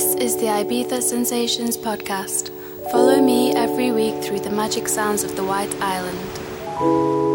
This is the Ibiza Sensations podcast. Follow me every week through the magic sounds of the White Island.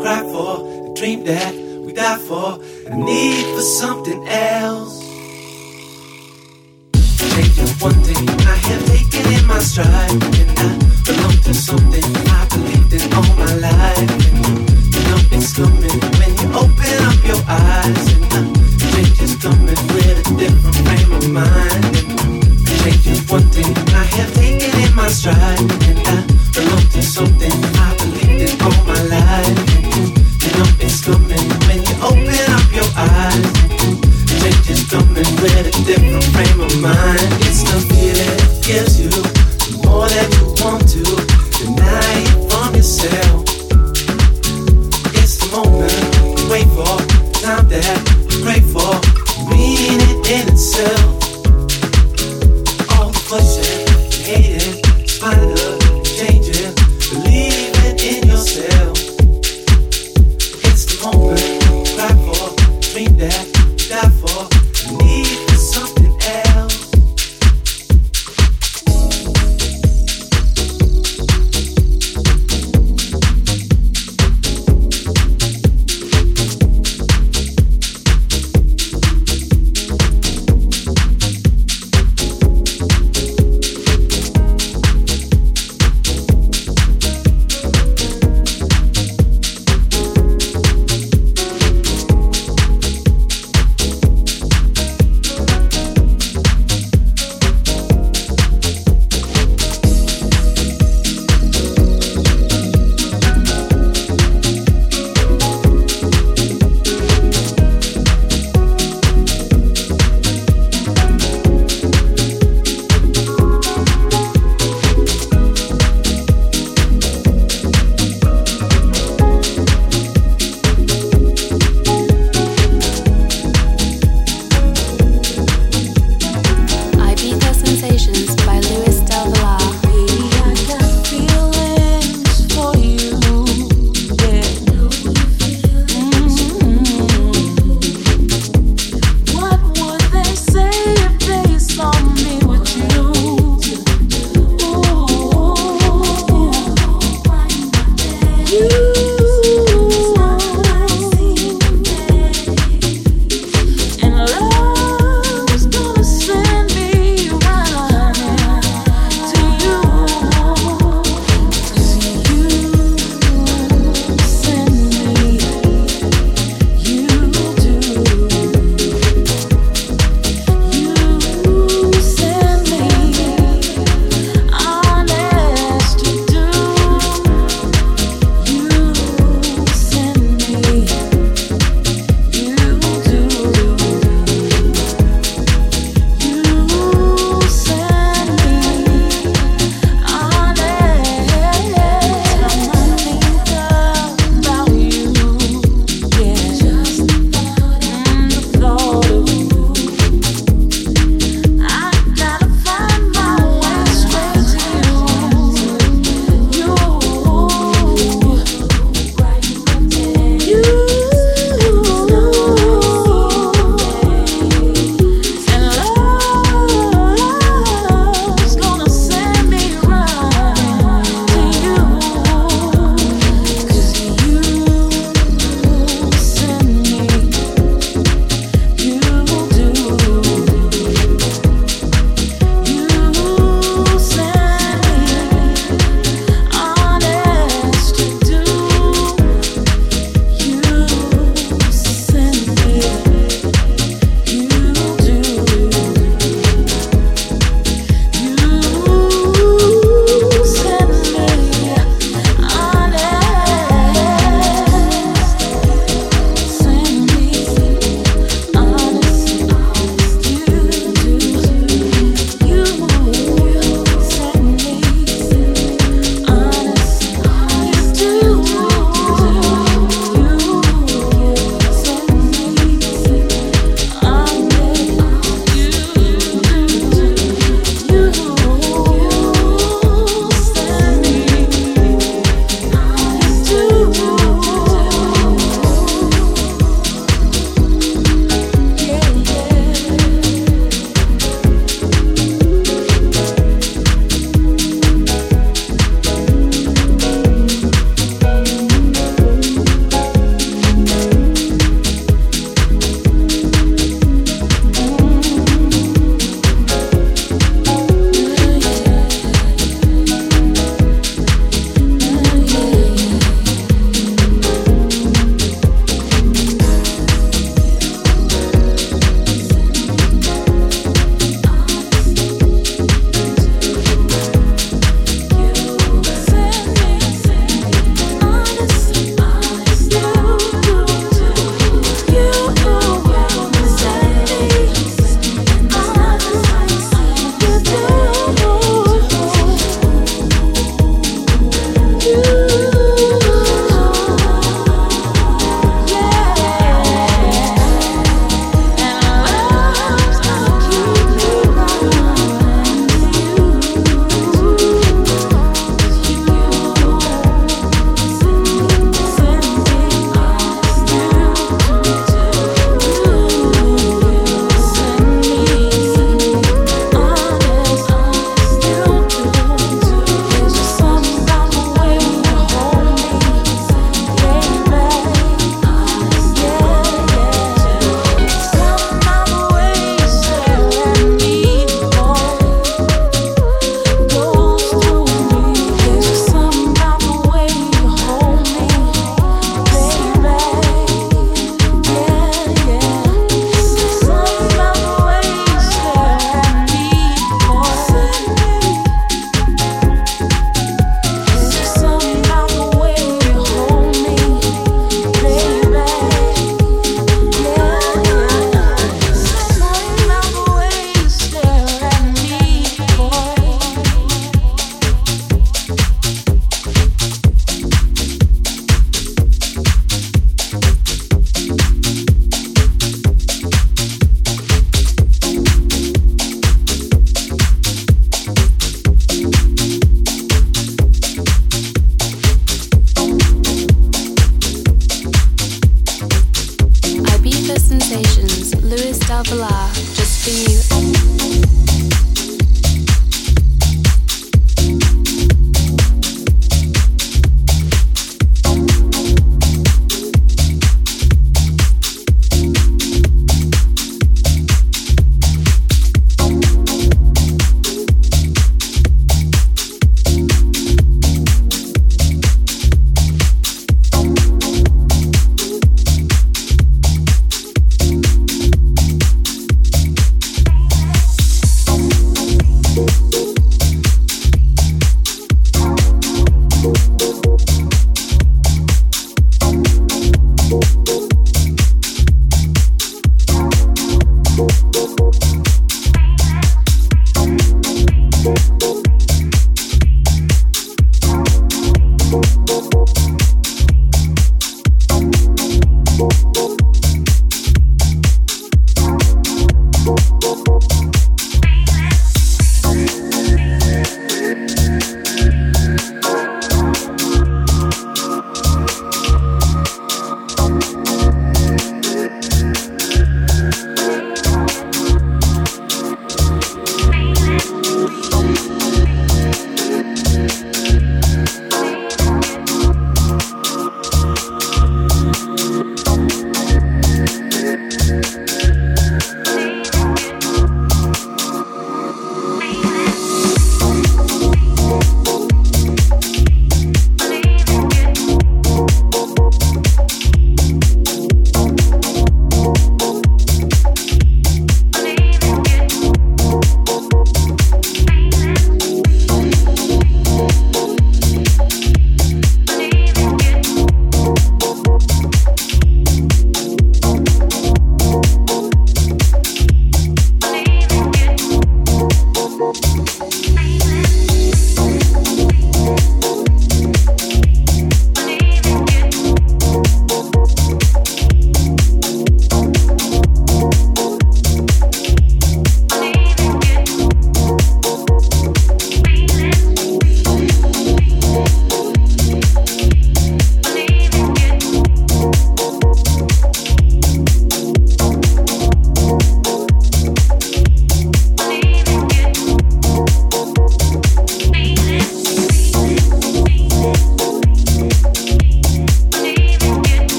cry for, the dream that we die for, a need for something else. Maybe one thing I have taken in my stride, and I belong to something I believed in all my life. You know it's coming when you open up your eyes, and the change is coming with a different frame of mind share one thing I have taken in my stride. And I belong to something I believe in all my life. You know it's coming when you open up your eyes. Change is coming with a different frame of mind. It's the feeling you more you want to deny it from yourself. It's the moment you wait for, time that you crave for, in itself.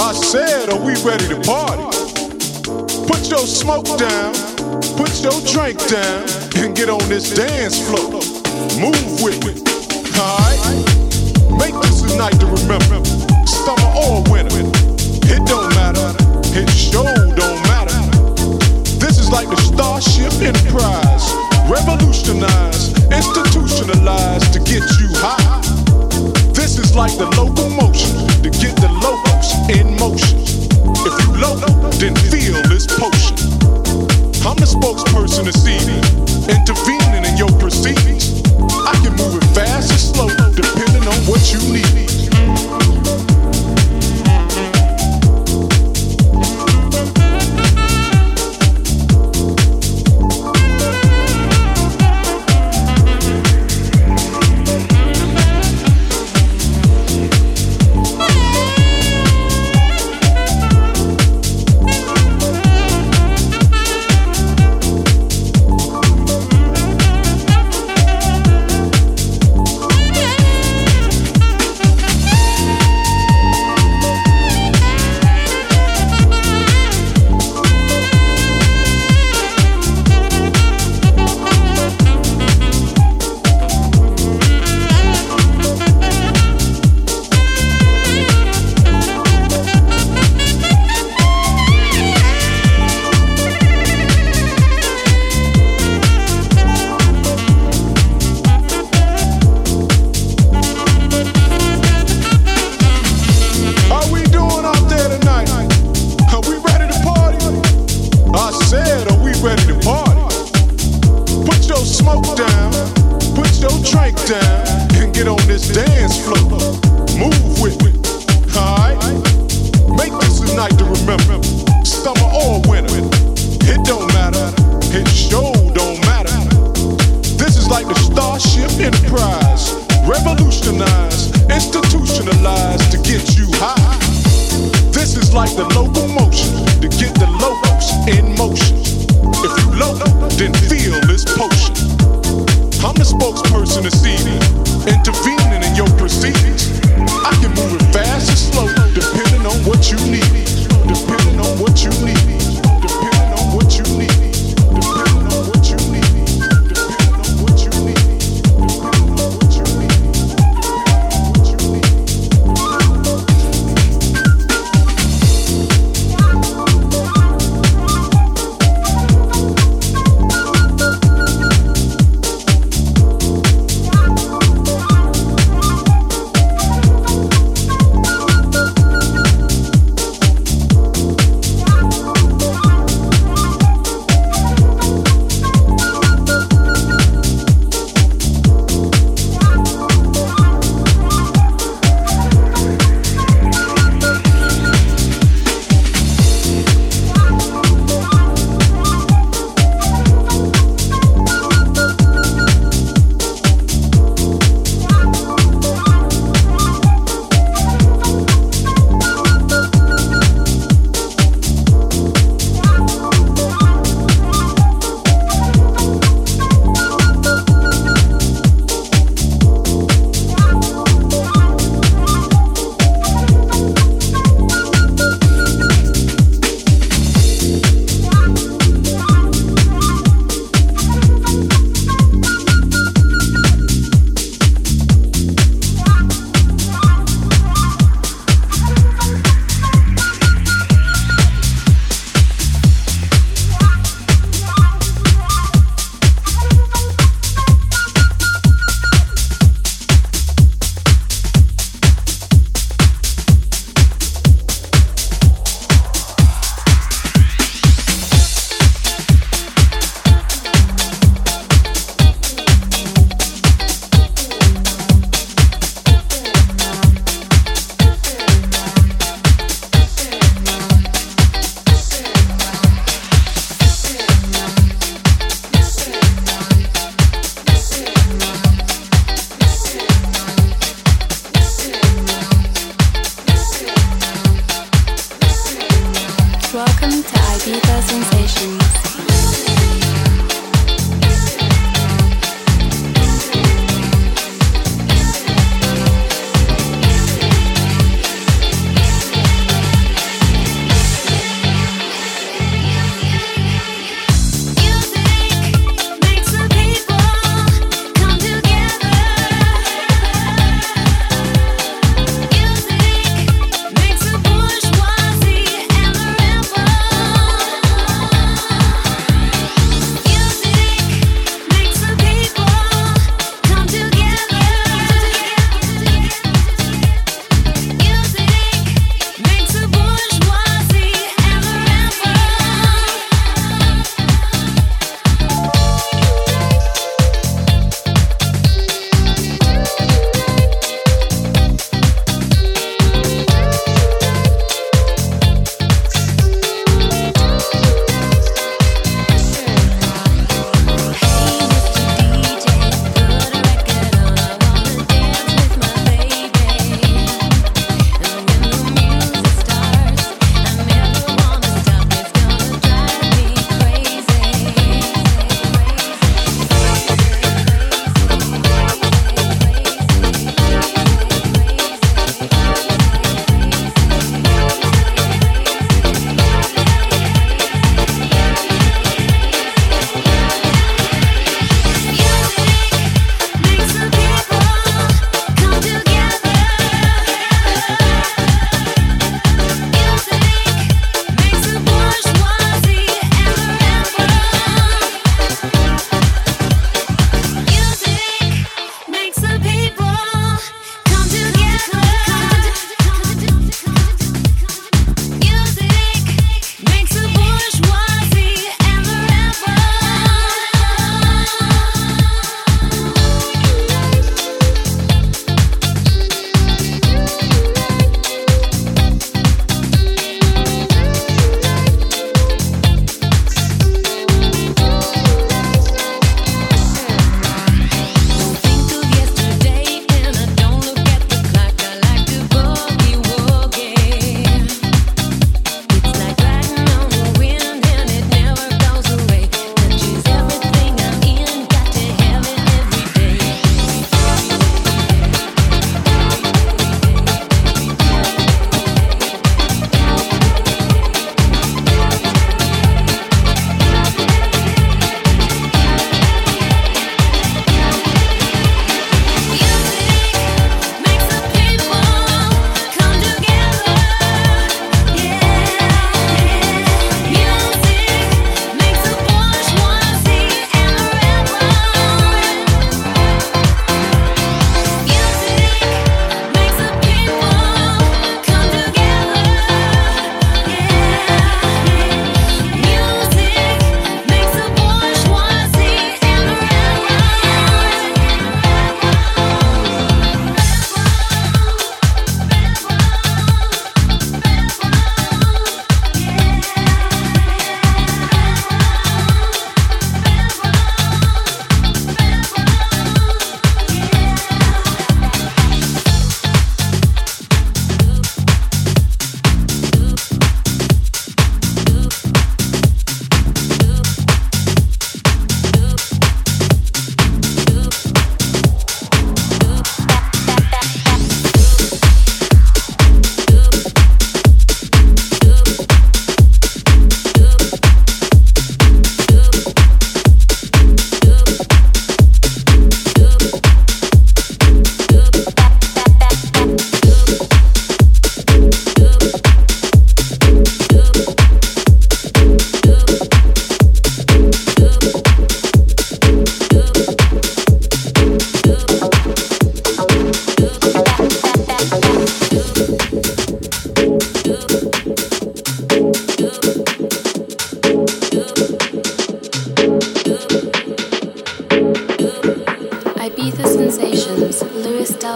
I said, are we ready to party? Put your smoke down, put your drink down, and get on this dance floor. Move with me, alright? Make this a night to remember. Summer or winter, it don't matter. It sure don't matter. This is like the Starship Enterprise, revolutionized, institutionalized to get you high. Is like the locomotion to get the locos in motion. If you low, then feel this potion. I'm the spokesperson of CD, intervening in your proceedings. I can move it fast or slow, depending on what you need. And get on this dance floor. Move with me, alright? Make this a night to remember. Summer or winter, it don't matter. It sure don't matter. This is like the Starship Enterprise, revolutionized, institutionalized to get you high. This is like the locomotion to get the locos in motion. Of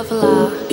of love.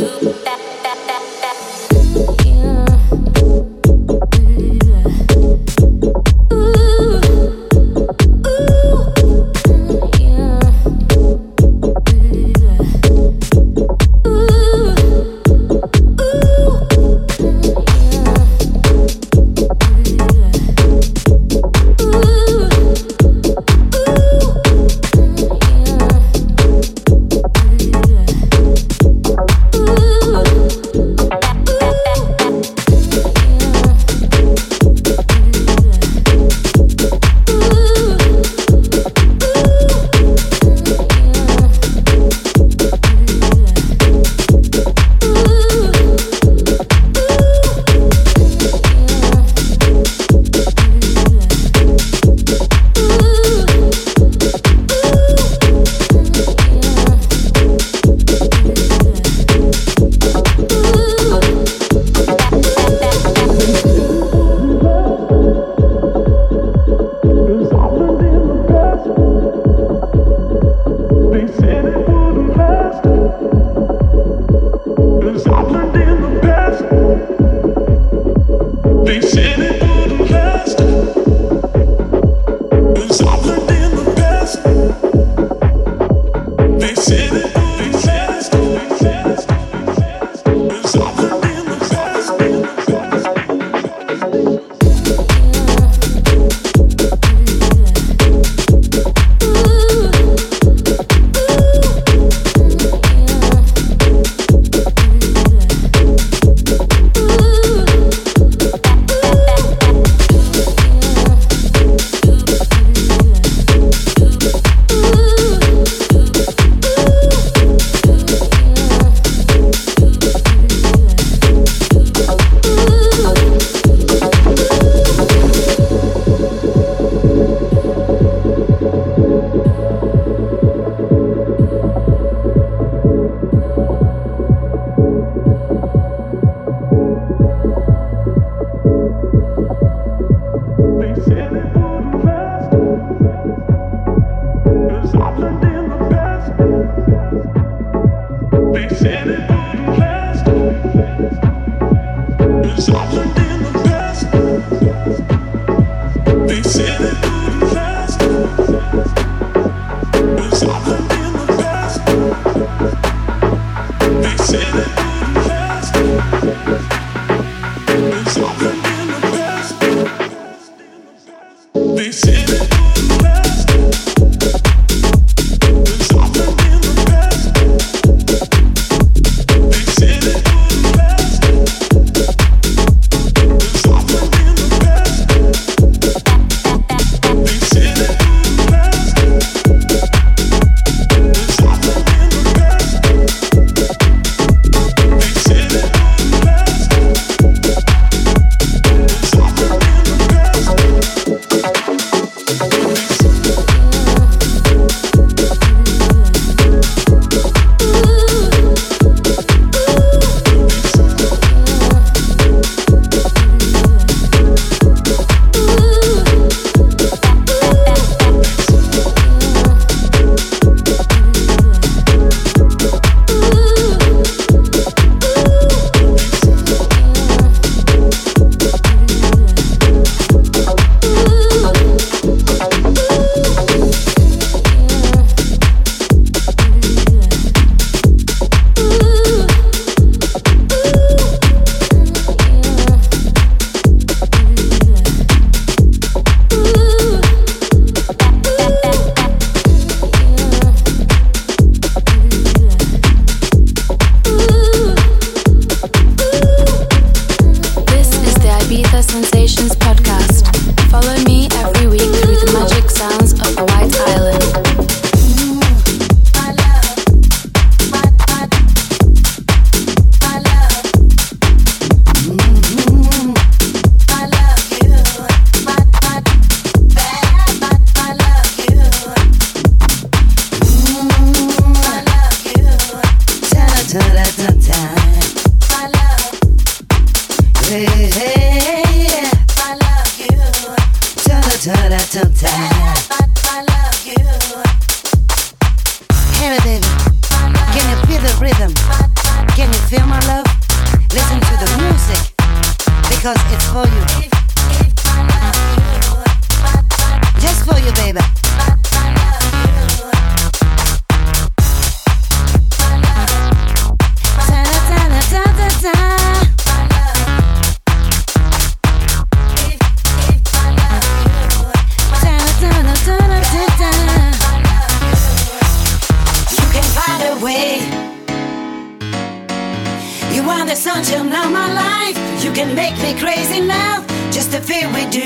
can make me crazy now, just the feel we do.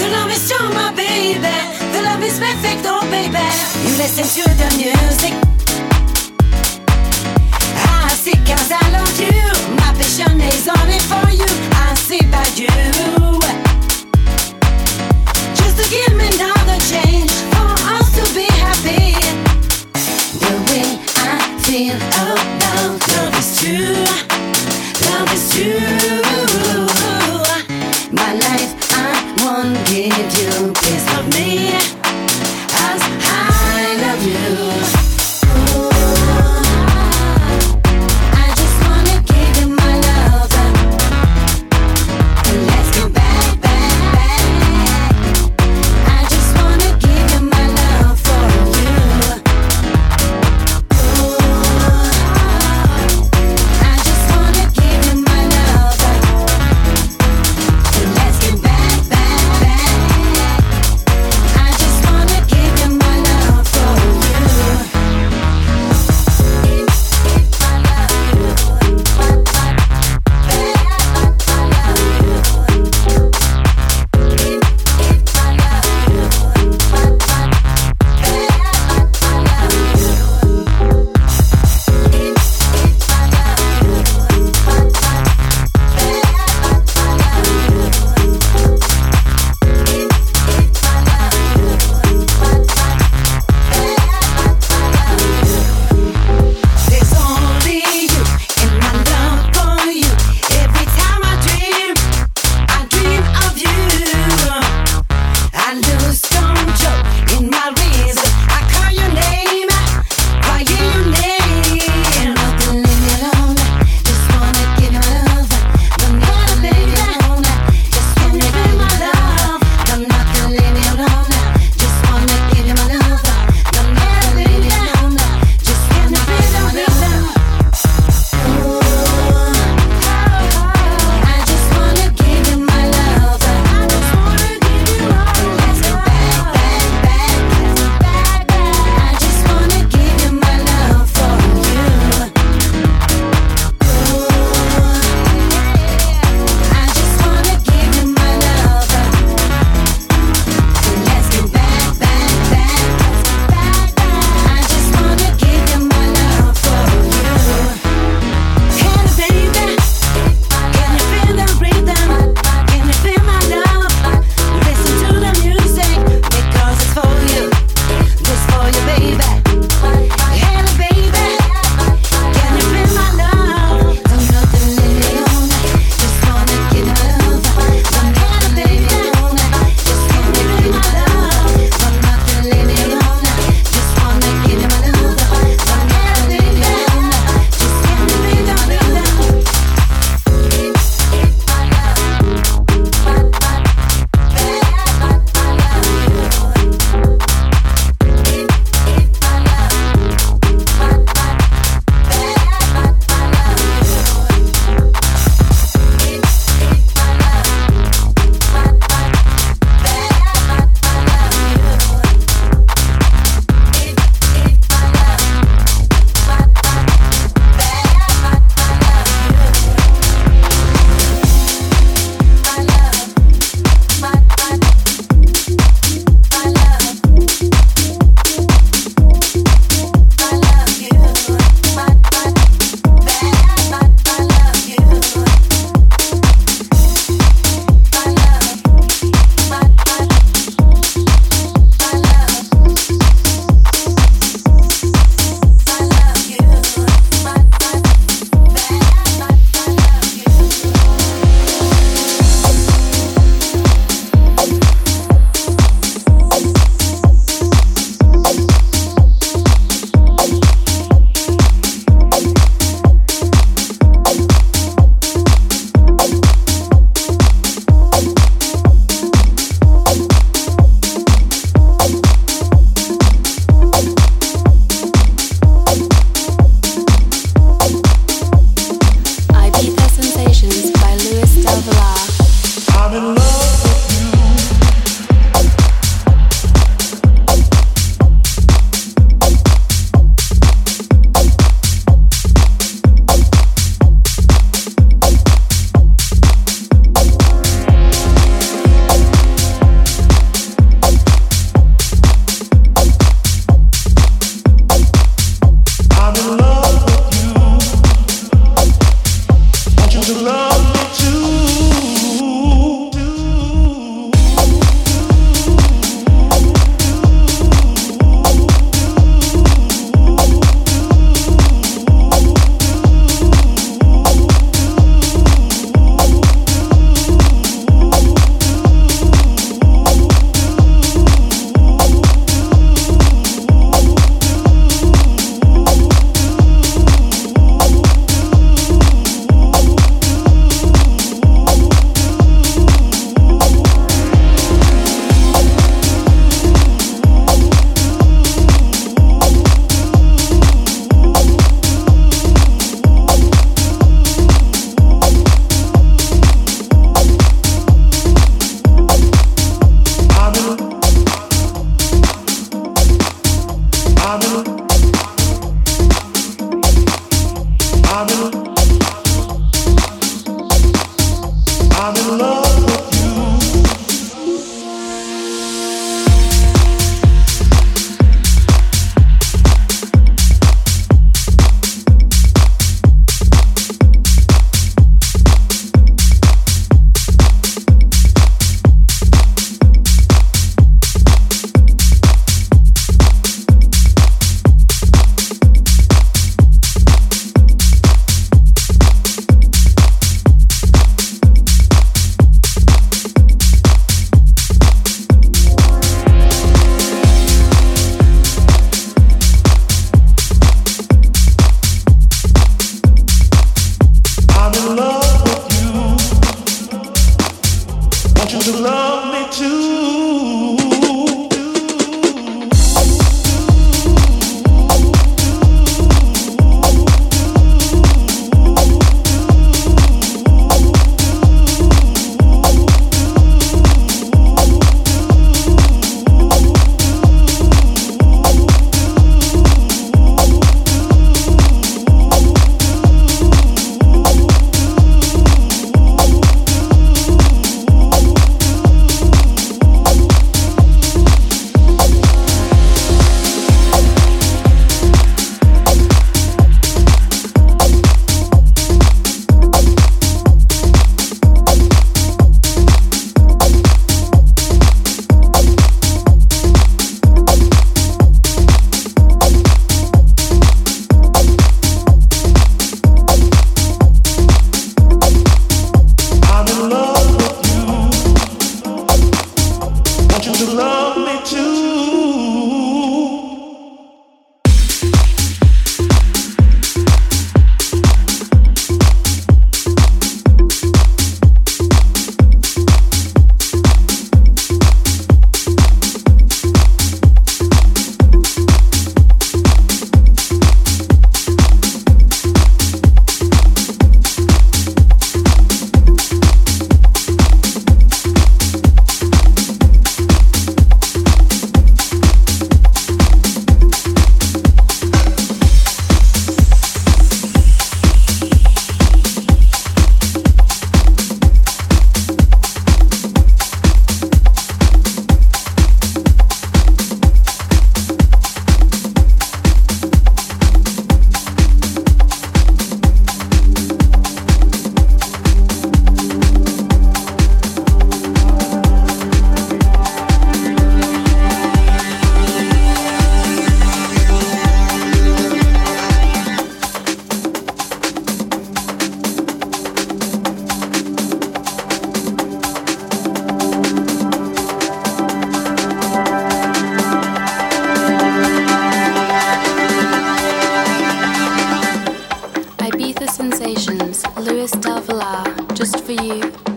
The love is strong, my baby. The love is perfect, oh baby. You listen to the music. I see, cause I love you. My passion is only for you. I see by you. Just to give me another change for us to be happy. The way I feel. Just for you.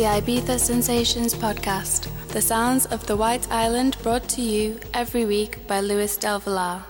The Ibiza Sensations podcast, the sounds of the White Island brought to you every week by Luis Del Villar.